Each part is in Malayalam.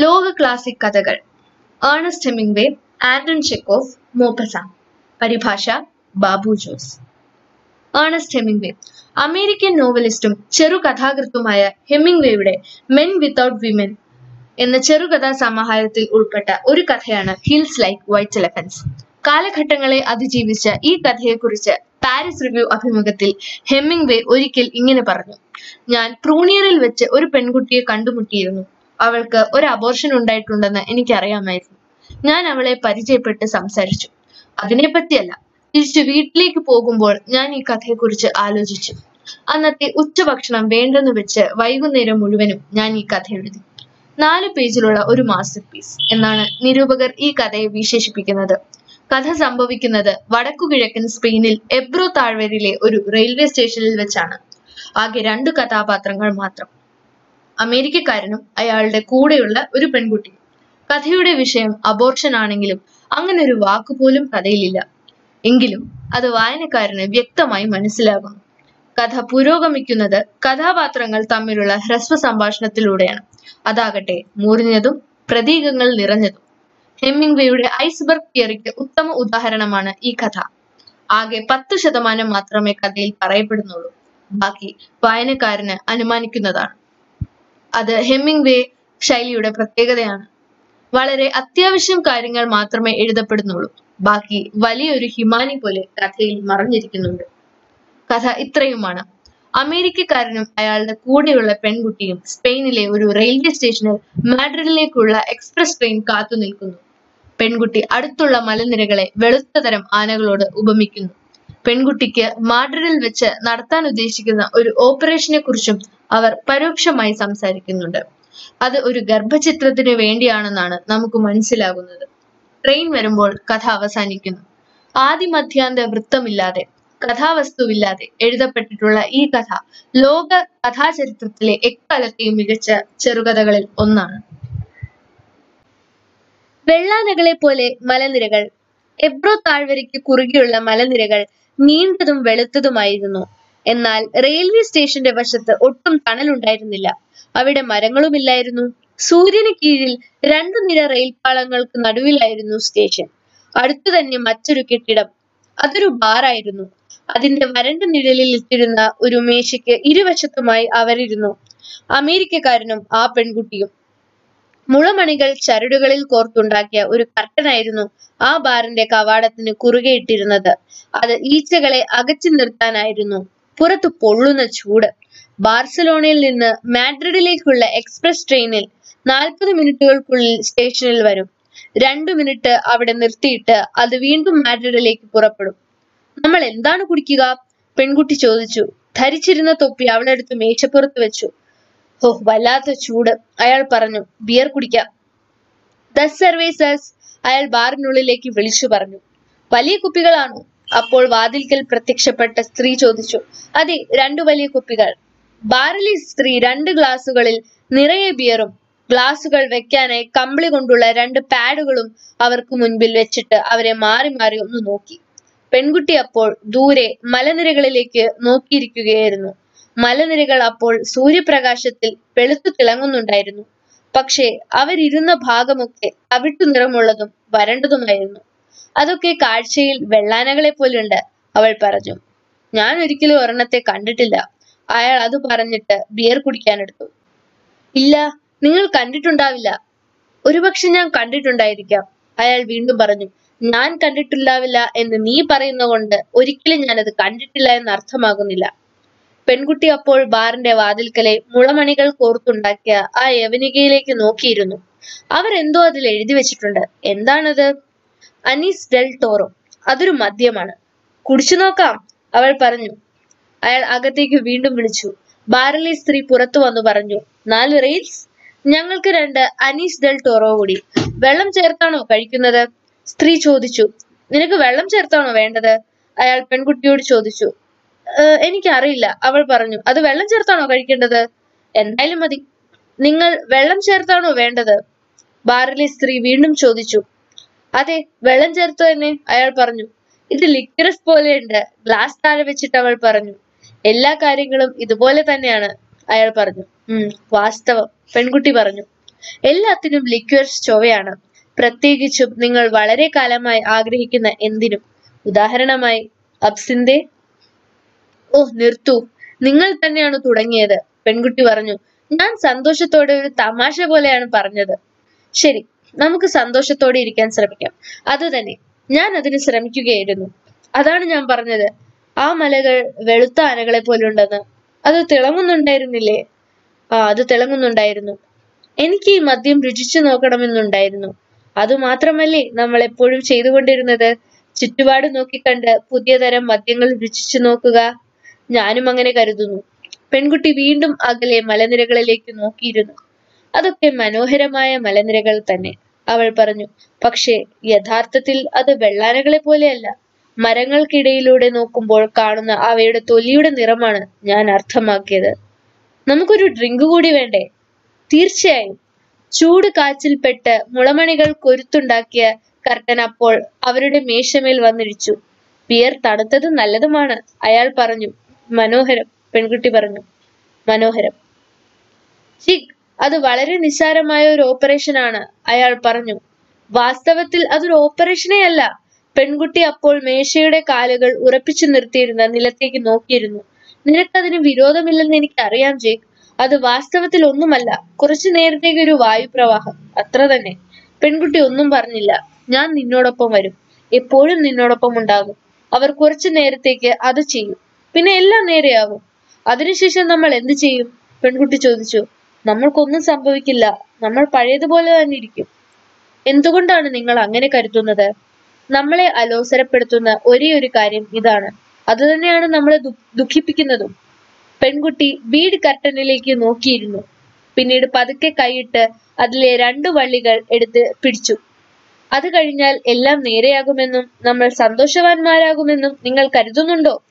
ലോക ക്ലാസിക് കഥകൾ. Ernest Hemingway Anton Chekhov Maupassant പരിഭാഷ Babu Jose. Ernest Hemingway American നോവലിസ്റ്റും ചെറുകഥാകൃത്തുമായ ഹെമിംഗ്വേയുടെ മെൻ വിത്തൌട്ട് വിമൻ എന്ന ചെറുകഥാ സമാഹാരത്തിൽ ഉൾപ്പെട്ട ഒരു കഥയാണ് ഹിൽസ് ലൈക്ക് വൈറ്റ് എലഫൻസ് കാലഘട്ടങ്ങളെ അതിജീവിച്ച ഈ കഥയെക്കുറിച്ച് പാരീസ് റിവ്യൂ അഭിമുഖത്തിൽ ഹെമിംഗ്വേ ഒരിക്കൽ ഇങ്ങനെ പറഞ്ഞു. ഞാൻ പ്രൂണിയറിൽ വെച്ച് ഒരു പെൺകുട്ടിയെ കണ്ടുമുട്ടിയിരുന്നു. അവൾക്ക് ഒരു അബോർഷൻ ഉണ്ടായിട്ടുണ്ടെന്ന് എനിക്കറിയാമായിരുന്നു. ഞാൻ അവളെ പരിചയപ്പെട്ട് സംസാരിച്ചു. അതിനെപ്പറ്റിയല്ല തിരിച്ചു വീട്ടിലേക്ക് പോകുമ്പോൾ ഞാൻ ഈ കഥയെക്കുറിച്ച് ആലോചിച്ചു. അന്നത്തെ ഉച്ചഭക്ഷണം വേണ്ടെന്ന് വെച്ച് വൈകുന്നേരം മുഴുവനും ഞാൻ ഈ കഥ എഴുതി. നാല് പേജിലുള്ള ഒരു മാസ്റ്റർ പീസ് എന്നാണ് നിരൂപകർ ഈ കഥയെ വിശേഷിപ്പിക്കുന്നത്. കഥ സംഭവിക്കുന്നത് വടക്കുകിഴക്കൻ സ്പെയിനിൽ എബ്രോ താഴ്വരയിലെ ഒരു റെയിൽവേ സ്റ്റേഷനിൽ വെച്ചാണ്. ആകെ രണ്ടു കഥാപാത്രങ്ങൾ മാത്രം. അമേരിക്കക്കാരനും അയാളുടെ കൂടെയുള്ള ഒരു പെൺകുട്ടി. കഥയുടെ വിഷയം അബോർഷൻ ആണെങ്കിലും അങ്ങനെ ഒരു വാക്കുപോലും കഥയിലില്ല. എങ്കിലും അത് വായനക്കാരന് വ്യക്തമായി മനസ്സിലാകുന്നു. കഥ പുരോഗമിക്കുന്നത് കഥാപാത്രങ്ങൾ തമ്മിലുള്ള ഹ്രസ്വ സംഭാഷണത്തിലൂടെയാണ്. അതാകട്ടെ മുറിഞ്ഞതും പ്രതീകങ്ങൾ നിറഞ്ഞതും. ഹെമ്മിംഗ്വേയുടെ ഐസ്ബർഗ് തിയറിക്ക് ഉത്തമ ഉദാഹരണമാണ് ഈ കഥ. ആകെ പത്ത് ശതമാനം മാത്രമേ കഥയിൽ പറയപ്പെടുന്നുള്ളൂ. ബാക്കി വായനക്കാരന് അനുമാനിക്കുന്നതാണ്. അത് ഹെമ്മിംഗ്വേ ശൈലിയുടെ പ്രത്യേകതയാണ്. വളരെ അത്യാവശ്യം കാര്യങ്ങൾ മാത്രമേ എഴുതപ്പെടുന്നുള്ളൂ. ബാക്കി വലിയൊരു ഹിമാനി പോലെ കഥയിൽ മറഞ്ഞിരിക്കുന്നുണ്ട്. കഥ ഇത്രയുമാണ്. അമേരിക്കക്കാരനും അയാളുടെ കൂടെയുള്ള പെൺകുട്ടിയും സ്പെയിനിലെ ഒരു റെയിൽവേ സ്റ്റേഷനിൽ മാഡ്രിഡിലേക്കുള്ള എക്സ്പ്രസ് ട്രെയിൻ കാത്തു നിൽക്കുന്നു. പെൺകുട്ടി അടുത്തുള്ള മലനിരകളെ വെളുത്ത തരം ആനകളോട് ഉപമിക്കുന്നു. പെൺകുട്ടിക്ക് മാഡ്രിഡിൽ വെച്ച് നടത്താൻ ഉദ്ദേശിക്കുന്ന ഒരു ഓപ്പറേഷനെ കുറിച്ചും അവർ പരോക്ഷമായി സംസാരിക്കുന്നുണ്ട്. അത് ഒരു ഗർഭചിത്രത്തിന് വേണ്ടിയാണെന്നാണ് നമുക്ക് മനസ്സിലാകുന്നത്. ട്രെയിൻ വരുമ്പോൾ കഥ അവസാനിക്കുന്നു. ആദിമധ്യാന്ത വൃത്തമില്ലാതെ കഥാവസ്തുവില്ലാതെ എഴുതപ്പെട്ടിട്ടുള്ള ഈ കഥ ലോക കഥാചരിത്രത്തിലെ എക്കാലത്തെയും മികച്ച ചെറുകഥകളിൽ ഒന്നാണ്. വെള്ളാനകളെ പോലെ മലനിരകൾ എബ്രോ താഴ്വരയ്ക്ക് കുറുകെയുള്ള മലനിരകൾ നീണ്ടതും വെളുത്തതുമായിരുന്നു. എന്നാൽ റെയിൽവേ സ്റ്റേഷന്റെ വശത്ത് ഒട്ടും തണലുണ്ടായിരുന്നില്ല. അവിടെ മരങ്ങളുമില്ലായിരുന്നു. സൂര്യന് കീഴിൽ രണ്ടു നിര റെയിൽപാളങ്ങൾക്ക് നടുവിലായിരുന്നു സ്റ്റേഷൻ അടുത്തു തന്നെ മറ്റൊരു കെട്ടിടം. അതൊരു ബാറായിരുന്നു അതിന്റെ വരണ്ട നിഴലിൽ ഇട്ടിരുന്ന ഒരു മേശയ്ക്ക് ഇരുവശത്തുമായി അവരിരുന്നു. അമേരിക്കക്കാരനും ആ പെൺകുട്ടിയും. മുളമണികൾ ചരടുകളിൽ കോർത്തുണ്ടാക്കിയ ഒരു കർട്ടനായിരുന്നു ആ ബാറിന്റെ കവാടത്തിന് കുറുകെ ഇട്ടിരുന്നത്. അത് ഈച്ചകളെ അകറ്റി നിർത്താനായിരുന്നു. പുറത്തു പൊള്ളുന്ന ചൂട്. ബാർസലോണയിൽ നിന്ന് മാഡ്രിഡിലേക്കുള്ള എക്സ്പ്രസ് ട്രെയിനിൽ നാൽപ്പത് മിനിറ്റുകൾക്കുള്ളിൽ സ്റ്റേഷനിൽ വരും. രണ്ടു മിനിറ്റ് അവിടെ നിർത്തിയിട്ട് അത് വീണ്ടും മാഡ്രിഡിലേക്ക് പുറപ്പെടും. നമ്മൾ എന്താണ് കുടിക്കുക? പെൺകുട്ടി ചോദിച്ചു. ധരിച്ചിരുന്ന തൊപ്പി അവളെടുത്ത് മേശപ്പുറത്ത് വെച്ചു. ഓ വല്ലാത്ത ചൂട് അയാൾ പറഞ്ഞു. ബിയർ കുടിക്കാം. ദ സർവേസസ് അയാൾ ബാറിനുള്ളിലേക്ക് വിളിച്ചു പറഞ്ഞു. വലിയ കുപ്പികളാണോ? അപ്പോൾ വാതിൽക്കൽ പ്രത്യക്ഷപ്പെട്ട സ്ത്രീ ചോദിച്ചു അതെ രണ്ടു വലിയ കുപ്പികൾ. ബാറിലെ സ്ത്രീ രണ്ട് ഗ്ലാസുകളിൽ നിറയെ ബിയറും ഗ്ലാസുകൾ വെക്കാനായി കമ്പിളി കൊണ്ടുള്ള രണ്ട് പാഡുകളും അവർക്ക് മുൻപിൽ വെച്ചിട്ട് അവരെ മാറി മാറി ഒന്ന് നോക്കി. പെൺകുട്ടി അപ്പോൾ ദൂരെ മലനിരകളിലേക്ക് നോക്കിയിരിക്കുകയായിരുന്നു. മലനിരകൾ അപ്പോൾ സൂര്യപ്രകാശത്തിൽ വെളുത്തു തിളങ്ങുന്നുണ്ടായിരുന്നു. പക്ഷേ അവരിരുന്ന ഭാഗമൊക്കെ തവിട്ടു നിറമുള്ളതും വരണ്ടതുമായിരുന്നു. അതൊക്കെ കാഴ്ചയിൽ വെള്ളാനകളെ പോലുണ്ട് അവൾ പറഞ്ഞു. ഞാൻ ഒരിക്കലും ഒരെണ്ണത്തെ കണ്ടിട്ടില്ല. അയാൾ അത് പറഞ്ഞിട്ട് ബിയർ കുടിക്കാനെടുത്തു. ഇല്ല നിങ്ങൾ കണ്ടിട്ടുണ്ടാവില്ല. ഒരുപക്ഷെ ഞാൻ കണ്ടിട്ടുണ്ടായിരിക്കാം. അയാൾ വീണ്ടും പറഞ്ഞു ഞാൻ കണ്ടിട്ടുണ്ടാവില്ല എന്ന് നീ പറയുന്ന കൊണ്ട് ഒരിക്കലും ഞാനത് കണ്ടിട്ടില്ല എന്ന് അർത്ഥമാകുന്നില്ല പെൺകുട്ടി അപ്പോൾ ബാറിന്റെ വാതിൽക്കലെ മുളമണികൾ കോർത്തുണ്ടാക്കിയ ആ യവനികയിലേക്ക് നോക്കിയിരുന്നു. അവരെന്തോ അതിൽ എഴുതി വെച്ചിട്ടുണ്ട്. എന്താണത്? അനീസ് ഡെൽ ടോറോ അതൊരു മദ്യമാണ്. കുടിച്ചു നോക്കാം അവൾ പറഞ്ഞു. അയാൾ അകത്തേക്ക് വീണ്ടും വിളിച്ചു. ബാറിലെ സ്ത്രീ പുറത്തു വന്നു പറഞ്ഞു നാല് റെയിൽസ് ഞങ്ങൾക്ക് രണ്ട് അനീസ് ഡെൽ ടോറോ കൂടി. വെള്ളം ചേർത്താണോ കഴിക്കുന്നത്? സ്ത്രീ ചോദിച്ചു നിനക്ക് വെള്ളം ചേർത്താണോ വേണ്ടത്? അയാൾ പെൺകുട്ടിയോട് ചോദിച്ചു "ഏഹ്, എനിക്കറിയില്ല. അവൾ പറഞ്ഞു അത് വെള്ളം ചേർത്താണോ കഴിക്കേണ്ടത്? എന്തായാലും മതി. നിങ്ങൾ വെള്ളം ചേർത്താണോ വേണ്ടത്? ബാറിലെ സ്ത്രീ വീണ്ടും ചോദിച്ചു അതെ വെള്ളം ചേർത്ത് തന്നെ അയാൾ പറഞ്ഞു. ഇത് ലിക്വിറസ് പോലെയുണ്ട്. ഗ്ലാസ് താഴെ വെച്ചിട്ട് അവൾ പറഞ്ഞു. എല്ലാ കാര്യങ്ങളും ഇതുപോലെ തന്നെയാണ് അയാൾ പറഞ്ഞു. ഉം വാസ്തവം പെൺകുട്ടി പറഞ്ഞു. എല്ലാത്തിനും ലിക്വേഴ്സ് ചൊവ്വയാണ്. പ്രത്യേകിച്ചും നിങ്ങൾ വളരെ കാലമായി ആഗ്രഹിക്കുന്ന എന്തിനും. ഉദാഹരണമായി അബ്സിന്റെ ഓ നിർത്തു. നിങ്ങൾ തന്നെയാണ് തുടങ്ങിയത് പെൺകുട്ടി പറഞ്ഞു. ഞാൻ സന്തോഷത്തോടെ ഒരു തമാശ പോലെയാണ് പറഞ്ഞത്. ശരി നമുക്ക് സന്തോഷത്തോടെ ഇരിക്കാൻ ശ്രമിക്കാം. അതുതന്നെ ഞാൻ അതിന് ശ്രമിക്കുകയായിരുന്നു. അതാണ് ഞാൻ പറഞ്ഞത്. ആ മലകൾ വെളുത്ത ആനകളെ പോലെ ഉണ്ടെന്ന്. അത് തിളങ്ങുന്നുണ്ടായിരുന്നില്ലേ? ആ അത് തിളങ്ങുന്നുണ്ടായിരുന്നു. എനിക്ക് ഈ മദ്യം രുചിച്ചു നോക്കണമെന്നുണ്ടായിരുന്നു. അതുമാത്രമല്ലേ നമ്മൾ എപ്പോഴും ചെയ്തുകൊണ്ടിരുന്നത്? ചുറ്റുപാട് നോക്കിക്കണ്ട് പുതിയ തരം മദ്യങ്ങൾ രുചിച്ചു നോക്കുക. ഞാനും അങ്ങനെ കരുതുന്നു. പെൺകുട്ടി വീണ്ടും അകലെ മലനിരകളിലേക്ക് നോക്കിയിരുന്നു. അതൊക്കെ മനോഹരമായ മലനിരകൾ തന്നെ. അവൾ പറഞ്ഞു പക്ഷേ യഥാർത്ഥത്തിൽ അത് വെള്ളാനകളെ പോലെയല്ല. മരങ്ങൾക്കിടയിലൂടെ നോക്കുമ്പോൾ കാണുന്ന അവയുടെ തൊലിയുടെ നിറമാണ് ഞാൻ അർത്ഥമാക്കിയത്. നമുക്കൊരു ഡ്രിങ്ക് കൂടി വേണ്ടേ? തീർച്ചയായും. ചൂട് കാച്ചിൽപ്പെട്ട് മുളമണികൾ കൊരുത്തുണ്ടാക്കിയ കർട്ടൻ അപ്പോൾ അവരുടെ മേശമേൽ വന്നിടിച്ചു. പിയർ തണുത്തത് നല്ലതുമാണ് അയാൾ പറഞ്ഞു. മനോഹരം പെൺകുട്ടി പറഞ്ഞു. മനോഹരം. ചിക് അത് വളരെ നിസ്സാരമായ ഒരു ഓപ്പറേഷൻ ആണ് അയാൾ പറഞ്ഞു. വാസ്തവത്തിൽ അതൊരു ഓപ്പറേഷനേ അല്ല. പെൺകുട്ടി അപ്പോൾ മേശയുടെ കാലുകൾ ഉറപ്പിച്ചു നിർത്തിയിരുന്ന നിലത്തേക്ക് നോക്കിയിരുന്നു. നിനക്കതിന് വിരോധമില്ലെന്ന് എനിക്ക് അറിയാം ജേക്ക്. അത് വാസ്തവത്തിൽ ഒന്നുമല്ല. കുറച്ചു നേരത്തേക്ക് ഒരു വായുപ്രവാഹം. അത്ര തന്നെ. പെൺകുട്ടി ഒന്നും പറഞ്ഞില്ല. ഞാൻ നിന്നോടൊപ്പം വരും. എപ്പോഴും നിന്നോടൊപ്പം ഉണ്ടാകും. അവർ കുറച്ചു നേരത്തേക്ക് അത് ചെയ്യും. പിന്നെ എല്ലാം നേരെയാകും അതിനുശേഷം നമ്മൾ എന്ത് ചെയ്യും? പെൺകുട്ടി ചോദിച്ചു. നമ്മൾക്കൊന്നും സംഭവിക്കില്ല. നമ്മൾ പഴയതുപോലെ തന്നെ ഇരിക്കും എന്തുകൊണ്ടാണ് നിങ്ങൾ അങ്ങനെ കരുതുന്നത്? നമ്മളെ അലോസരപ്പെടുത്തുന്ന ഒരേ ഒരു കാര്യം ഇതാണ്. അതുതന്നെയാണ് നമ്മളെ ദുഃഖിപ്പിക്കുന്നതും. പെൺകുട്ടി ബീഡ് കർട്ടനിലേക്ക് നോക്കിയിരുന്നു. പിന്നീട് പതുക്കെ കൈയിട്ട് അതിലെ രണ്ടു വള്ളികൾ എടുത്ത് പിടിച്ചു. അത് കഴിഞ്ഞാൽ എല്ലാം നേരെയാകുമെന്നും നമ്മൾ സന്തോഷവാന്മാരാകുമെന്നും നിങ്ങൾ കരുതുന്നുണ്ടോ?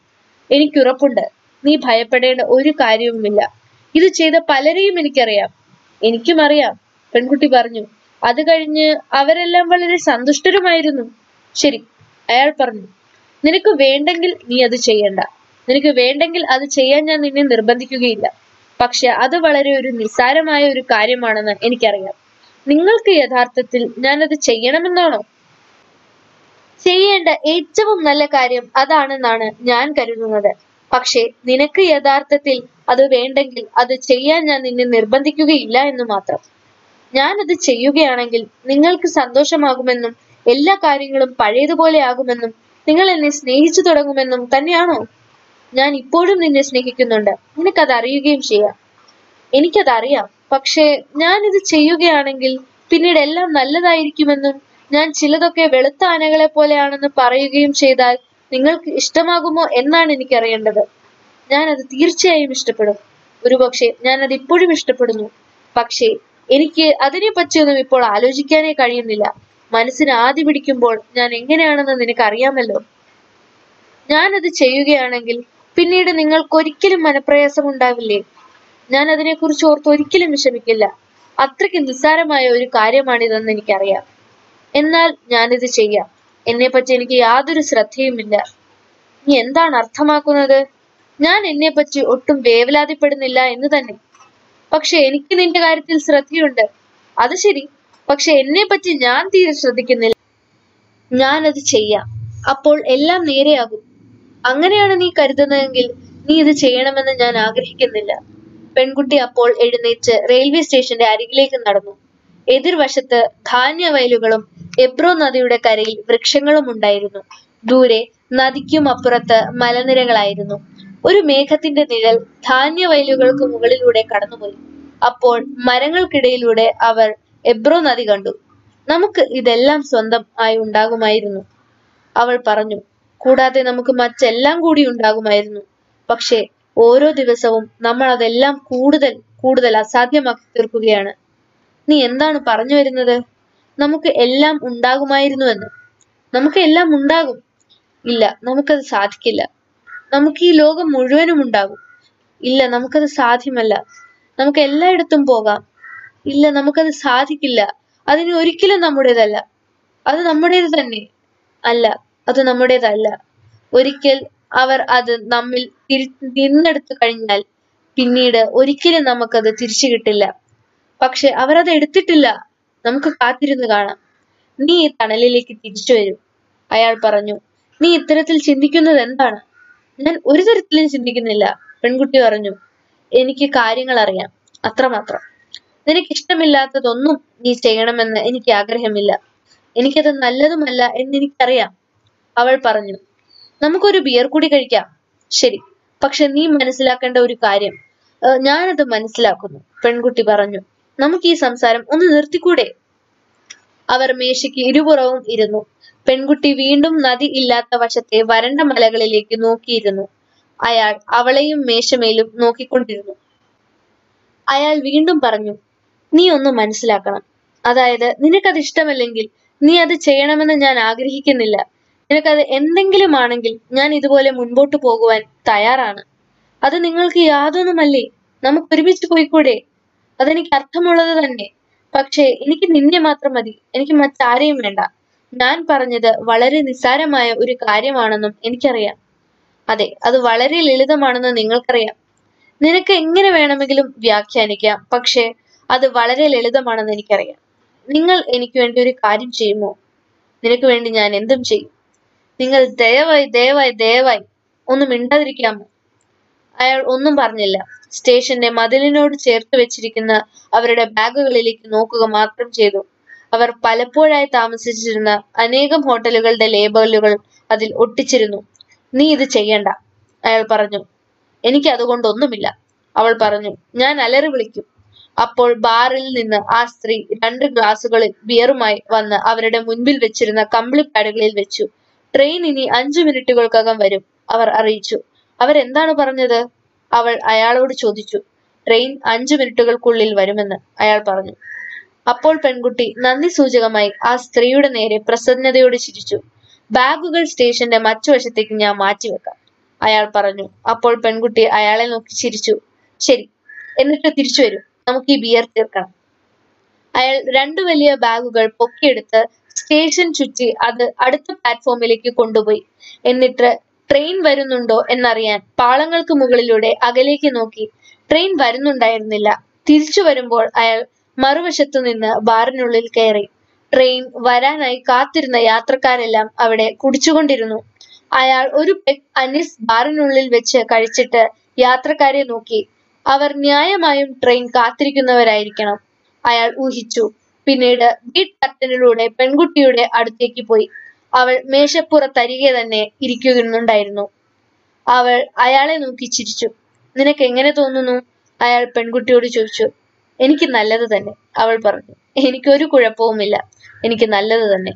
എനിക്കുറപ്പുണ്ട്. നീ ഭയപ്പെടേണ്ട ഒരു കാര്യവുമില്ല. ഇത് ചെയ്ത പലരെയും എനിക്കറിയാം. എനിക്കും അറിയാം. പെൺകുട്ടി പറഞ്ഞു അത് കഴിഞ്ഞ് അവരെല്ലാം വളരെ സന്തുഷ്ടരുമായിരുന്നു. ശരി അയാൾ പറഞ്ഞു നിനക്ക് വേണ്ടെങ്കിൽ നീ അത് ചെയ്യണ്ട. നിനക്ക് വേണ്ടെങ്കിൽ അത് ചെയ്യാൻ ഞാൻ നിന്നെ നിർബന്ധിക്കുകയില്ല. പക്ഷെ അത് വളരെ ഒരു നിസ്സാരമായ ഒരു കാര്യമാണെന്ന് എനിക്കറിയാം. നിങ്ങൾക്ക് യഥാർത്ഥത്തിൽ ഞാനത് ചെയ്യണമെന്നാണോ? ചെയ്യേണ്ട ഏറ്റവും നല്ല കാര്യം അതാണെന്നാണ് ഞാൻ കരുതുന്നത്. പക്ഷേ നിനക്ക് യഥാർത്ഥത്തിൽ അത് വേണ്ടെങ്കിൽ അത് ചെയ്യാൻ ഞാൻ നിന്നെ നിർബന്ധിക്കുകയില്ല എന്ന് മാത്രം. ഞാൻ അത് ചെയ്യുകയാണെങ്കിൽ നിങ്ങൾക്ക് സന്തോഷമാകുമെന്നും എല്ലാ കാര്യങ്ങളും പഴയതുപോലെ ആകുമെന്നും നിങ്ങൾ എന്നെ സ്നേഹിച്ചു തുടങ്ങുമെന്നും തന്നെയാണോ? ഞാൻ ഇപ്പോഴും നിന്നെ സ്നേഹിക്കുന്നുണ്ട്. നിനക്കത് അറിയുകയും ചെയ്യാം. എനിക്കതറിയാം. പക്ഷേ ഞാൻ ഇത് ചെയ്യുകയാണെങ്കിൽ പിന്നീട് എല്ലാം നല്ലതായിരിക്കുമെന്നും ഞാൻ ചിലതൊക്കെ വെളുത്ത ആനകളെ പോലെയാണെന്ന് പറയുകയും ചെയ്താൽ നിങ്ങൾക്ക് ഇഷ്ടമാകുമോ എന്നാണ് എനിക്കറിയേണ്ടത്. ഞാൻ അത് തീർച്ചയായും ഇഷ്ടപ്പെടും. ഒരുപക്ഷെ ഞാൻ അത് ഇപ്പോഴും ഇഷ്ടപ്പെടുന്നു. പക്ഷേ എനിക്ക് അതിനെ പറ്റിയൊന്നും ഇപ്പോൾ ആലോചിക്കാനേ കഴിയുന്നില്ല. മനസ്സിന് ആദ്യ പിടിക്കുമ്പോൾ ഞാൻ എങ്ങനെയാണെന്ന് നിനക്കറിയാമല്ലോ. ഞാനത് ചെയ്യുകയാണെങ്കിൽ പിന്നീട് നിങ്ങൾക്ക് ഒരിക്കലും മനപ്രയാസം ഉണ്ടാവില്ലേ? ഞാൻ അതിനെക്കുറിച്ച് ഓർത്ത് ഒരിക്കലും വിഷമിക്കില്ല. അത്രയ്ക്ക് നിസ്സാരമായ ഒരു കാര്യമാണിതെന്ന് എനിക്കറിയാം. എന്നാൽ ഞാനിത് ചെയ്യാം. എന്നെപ്പറ്റി എനിക്ക് യാതൊരു ശ്രദ്ധയുമില്ല. നീ എന്താണ് അർത്ഥമാക്കുന്നത്? ഞാൻ എന്നെപ്പറ്റി ഒട്ടും വേവലാതിപ്പെടുന്നില്ല എന്ന് തന്നെ. പക്ഷെ എനിക്ക് നിന്റെ കാര്യത്തിൽ ശ്രദ്ധയുണ്ട്. അത് ശരി. പക്ഷെ എന്നെപ്പറ്റി ഞാൻ തീരെ ശ്രദ്ധിക്കുന്നില്ല. ഞാനത് ചെയ്യാം. അപ്പോൾ എല്ലാം നേരെയാകും. അങ്ങനെയാണ് നീ കരുതുന്നതെങ്കിൽ നീ ഇത് ചെയ്യണമെന്ന് ഞാൻ ആഗ്രഹിക്കുന്നില്ല. പെൺകുട്ടി അപ്പോൾ എഴുന്നേറ്റ് റെയിൽവേ സ്റ്റേഷന്റെ അരികിലേക്ക് നടന്നു. എതിർവശത്ത് ധാന്യവയലുകളും എബ്രോ നദിയുടെ കരയിൽ വൃക്ഷങ്ങളും ഉണ്ടായിരുന്നു. ദൂരെ നദിക്കും അപ്പുറത്ത് മലനിരകളായിരുന്നു. ഒരു മേഘത്തിന്റെ നിഴൽ ധാന്യവയലുകൾക്ക് മുകളിലൂടെ കടന്നുപോയി. അപ്പോൾ മരങ്ങൾക്കിടയിലൂടെ അവർ എബ്രോ നദി കണ്ടു. നമുക്ക് ഇതെല്ലാം സ്വന്തം ആയി ഉണ്ടാകുമായിരുന്നു. അവൾ പറഞ്ഞു കൂടാതെ നമുക്ക് മറ്റെല്ലാം കൂടി ഉണ്ടാകുമായിരുന്നു. പക്ഷേ ഓരോ ദിവസവും നമ്മൾ അതെല്ലാം കൂടുതൽ കൂടുതൽ അസാധ്യമാക്കി തീർക്കുകയാണ്. നീ എന്താണ് പറഞ്ഞു വരുന്നത്? നമുക്ക് എല്ലാം ഉണ്ടാകുമായിരുന്നുവെന്ന് നമുക്ക് എല്ലാം ഉണ്ടാകും. ഇല്ല നമുക്കത് സാധിക്കില്ല. നമുക്ക് ഈ ലോകം മുഴുവനും ഉണ്ടാകും. ഇല്ല നമുക്കത് സാധ്യമല്ല. നമുക്ക് എല്ലായിടത്തും പോകാം. ഇല്ല നമുക്കത് സാധിക്കില്ല. അതിന് ഒരിക്കലും നമ്മുടേതല്ല. അത് നമ്മുടേത് തന്നെ അല്ല അത് നമ്മുടേതല്ല. ഒരിക്കൽ അവർ അത് നമ്മിൽ തിരി നിന്നെടുത്തു കഴിഞ്ഞാൽ പിന്നീട് ഒരിക്കലും നമുക്കത് തിരിച്ചു കിട്ടില്ല. പക്ഷെ അവരത് എടുത്തിട്ടില്ല. നമുക്ക് കാത്തിരുന്ന് കാണാം. നീ ഈ തണലിലേക്ക് തിരിച്ചു വരും. അയാൾ പറഞ്ഞു നീ ഇത്തരത്തിൽ ചിന്തിക്കുന്നത് എന്താണ്? ഞാൻ ഒരു തരത്തിലും ചിന്തിക്കുന്നില്ല. പെൺകുട്ടി പറഞ്ഞു എനിക്ക് കാര്യങ്ങൾ അറിയാം അത്രമാത്രം. നിനക്ക് ഇഷ്ടമില്ലാത്തതൊന്നും നീ ചെയ്യണമെന്ന് എനിക്ക് ആഗ്രഹമില്ല. എനിക്കത് നല്ലതുമല്ല എന്ന് എനിക്കറിയാം അവൾ പറഞ്ഞു. നമുക്കൊരു ബിയർ കൂടി കഴിക്കാം. ശരി. പക്ഷെ നീ മനസ്സിലാക്കേണ്ട ഒരു കാര്യം. ഞാനത് മനസ്സിലാക്കുന്നു പെൺകുട്ടി പറഞ്ഞു. നമുക്ക് ഈ സംസാരം ഒന്ന് നിർത്തിക്കൂടെ? അവർ മേശയ്ക്ക് ഇരുപുറവും ഇരുന്നു. പെൺകുട്ടി വീണ്ടും നദി ഇല്ലാത്ത വശത്തെ വരണ്ട മലകളിലേക്ക് നോക്കിയിരുന്നു. അയാൾ അവളെയും മേശമേലും നോക്കിക്കൊണ്ടിരുന്നു. അയാൾ വീണ്ടും പറഞ്ഞു നീ ഒന്ന് മനസ്സിലാക്കണം. അതായത് നിനക്കത് ഇഷ്ടമല്ലെങ്കിൽ നീ അത് ചെയ്യണമെന്ന് ഞാൻ ആഗ്രഹിക്കുന്നില്ല. നിനക്കത് എന്തെങ്കിലും ആണെങ്കിൽ ഞാൻ ഇതുപോലെ മുൻപോട്ട് പോകുവാൻ തയ്യാറാണ്. അത് നിങ്ങൾക്ക് യാതൊന്നുമല്ലേ? നമുക്ക് ഒരുമിച്ച് പോയിക്കൂടെ? അതെനിക്ക് അർത്ഥമുള്ളത് തന്നെ. പക്ഷേ എനിക്ക് നിന്നെ മാത്രം മതി. എനിക്ക് മറ്റാരെയും വേണ്ട. ഞാൻ പറഞ്ഞത് വളരെ നിസ്സാരമായ ഒരു കാര്യമാണെന്നും എനിക്കറിയാം. അതെ അത് വളരെ ലളിതമാണെന്ന് നിങ്ങൾക്കറിയാം. നിനക്ക് എങ്ങനെ വേണമെങ്കിലും വ്യാഖ്യാനിക്കാം പക്ഷേ അത് വളരെ ലളിതമാണെന്ന് എനിക്കറിയാം. നിങ്ങൾ എനിക്ക് വേണ്ടി ഒരു കാര്യം ചെയ്യുമോ? നിനക്ക് വേണ്ടി ഞാൻ എന്തും ചെയ്യും. നിങ്ങൾ ദയവായി ദയവായി ദയവായി ഒന്നും മിണ്ടാതിരിക്കാമോ? അയാൾ ഒന്നും പറഞ്ഞില്ല. സ്റ്റേഷന്റെ മതിലിനോട് ചേർത്ത് വെച്ചിരിക്കുന്ന അവരുടെ ബാഗുകളിലേക്ക് നോക്കുക മാത്രം ചെയ്തു. അവർ പലപ്പോഴായി താമസിച്ചിരുന്ന അനേകം ഹോട്ടലുകളുടെ ലേബലുകൾ അതിൽ ഒട്ടിച്ചിരുന്നു. നീ ഇത് ചെയ്യണ്ട അയാൾ പറഞ്ഞു. എനിക്ക് അതുകൊണ്ടൊന്നുമില്ല അവൾ പറഞ്ഞു. ഞാൻ അലറി വിളിക്കും. അപ്പോൾ ബാറിൽ നിന്ന് ആ സ്ത്രീ രണ്ട് ഗ്ലാസുകളിൽ ബിയറുമായി വന്ന് അവരുടെ മുൻപിൽ വെച്ചിരുന്ന കമ്പിളി കമ്പിളിപ്പാടുകളിൽ വെച്ചു. ട്രെയിൻ ഇനി അഞ്ചു മിനിറ്റുകൾക്കകം വരും അവർ അറിയിച്ചു. അവരെന്താണ് പറഞ്ഞത്? അവൾ അയാളോട് ചോദിച്ചു ട്രെയിൻ അഞ്ചു മിനിറ്റുകൾക്കുള്ളിൽ വരുമെന്ന് അയാൾ പറഞ്ഞു. അപ്പോൾ പെൺകുട്ടി നന്ദി സൂചകമായി ആ സ്ത്രീയുടെ നേരെ പ്രസന്നതയോട് ചിരിച്ചു. ബാഗുകൾ സ്റ്റേഷന്റെ മറ്റുവശത്തേക്ക് ഞാൻ മാറ്റിവെക്കാം അയാൾ പറഞ്ഞു. അപ്പോൾ പെൺകുട്ടി അയാളെ നോക്കി ചിരിച്ചു. ശരി എന്നിട്ട് തിരിച്ചു വരൂ. നമുക്ക് ഈ ബിയർ തീർക്കണം. അയാൾ രണ്ടു വലിയ ബാഗുകൾ പൊക്കിയെടുത്ത് സ്റ്റേഷൻ ചുറ്റി അത് അടുത്ത പ്ലാറ്റ്ഫോമിലേക്ക് കൊണ്ടുപോയി. എന്നിട്ട് ട്രെയിൻ വരുന്നുണ്ടോ എന്നറിയാൻ പാളങ്ങൾക്ക് മുകളിലൂടെ അകലേക്ക് നോക്കി. ട്രെയിൻ വരുന്നുണ്ടായിരുന്നില്ല. തിരിച്ചു വരുമ്പോൾ അയാൾ മറുവശത്തു നിന്ന് ബാറിനുള്ളിൽ കയറി. ട്രെയിൻ വരാനായി കാത്തിരുന്ന യാത്രക്കാരെല്ലാം അവിടെ കുടിച്ചുകൊണ്ടിരുന്നു. അയാൾ ഒരു പെഗ് അനീസ് ബാറിനുള്ളിൽ വെച്ച് കഴിച്ചിട്ട് യാത്രക്കാരെ നോക്കി. അവർ ന്യായമായും ട്രെയിൻ കാത്തിരിക്കുന്നവരായിരിക്കണം. അയാൾ ഊഹിച്ചു. പിന്നീട് ബീറ്റ് കർട്ടനിലൂടെ പെൺകുട്ടിയുടെ അടുത്തേക്ക് പോയി. അവൾ മേശപ്പുറത്തരികെ തന്നെ ഇരിക്കുന്നുണ്ടായിരുന്നു. അവൾ അയാളെ നോക്കി ചിരിച്ചു. നിനക്ക് എങ്ങനെ തോന്നുന്നു? അയാൾ പെൺകുട്ടിയോട് ചോദിച്ചു. എനിക്ക് നല്ലത് തന്നെ അവൾ പറഞ്ഞു. എനിക്കൊരു കുഴപ്പവുമില്ല. എനിക്ക് നല്ലത് തന്നെ.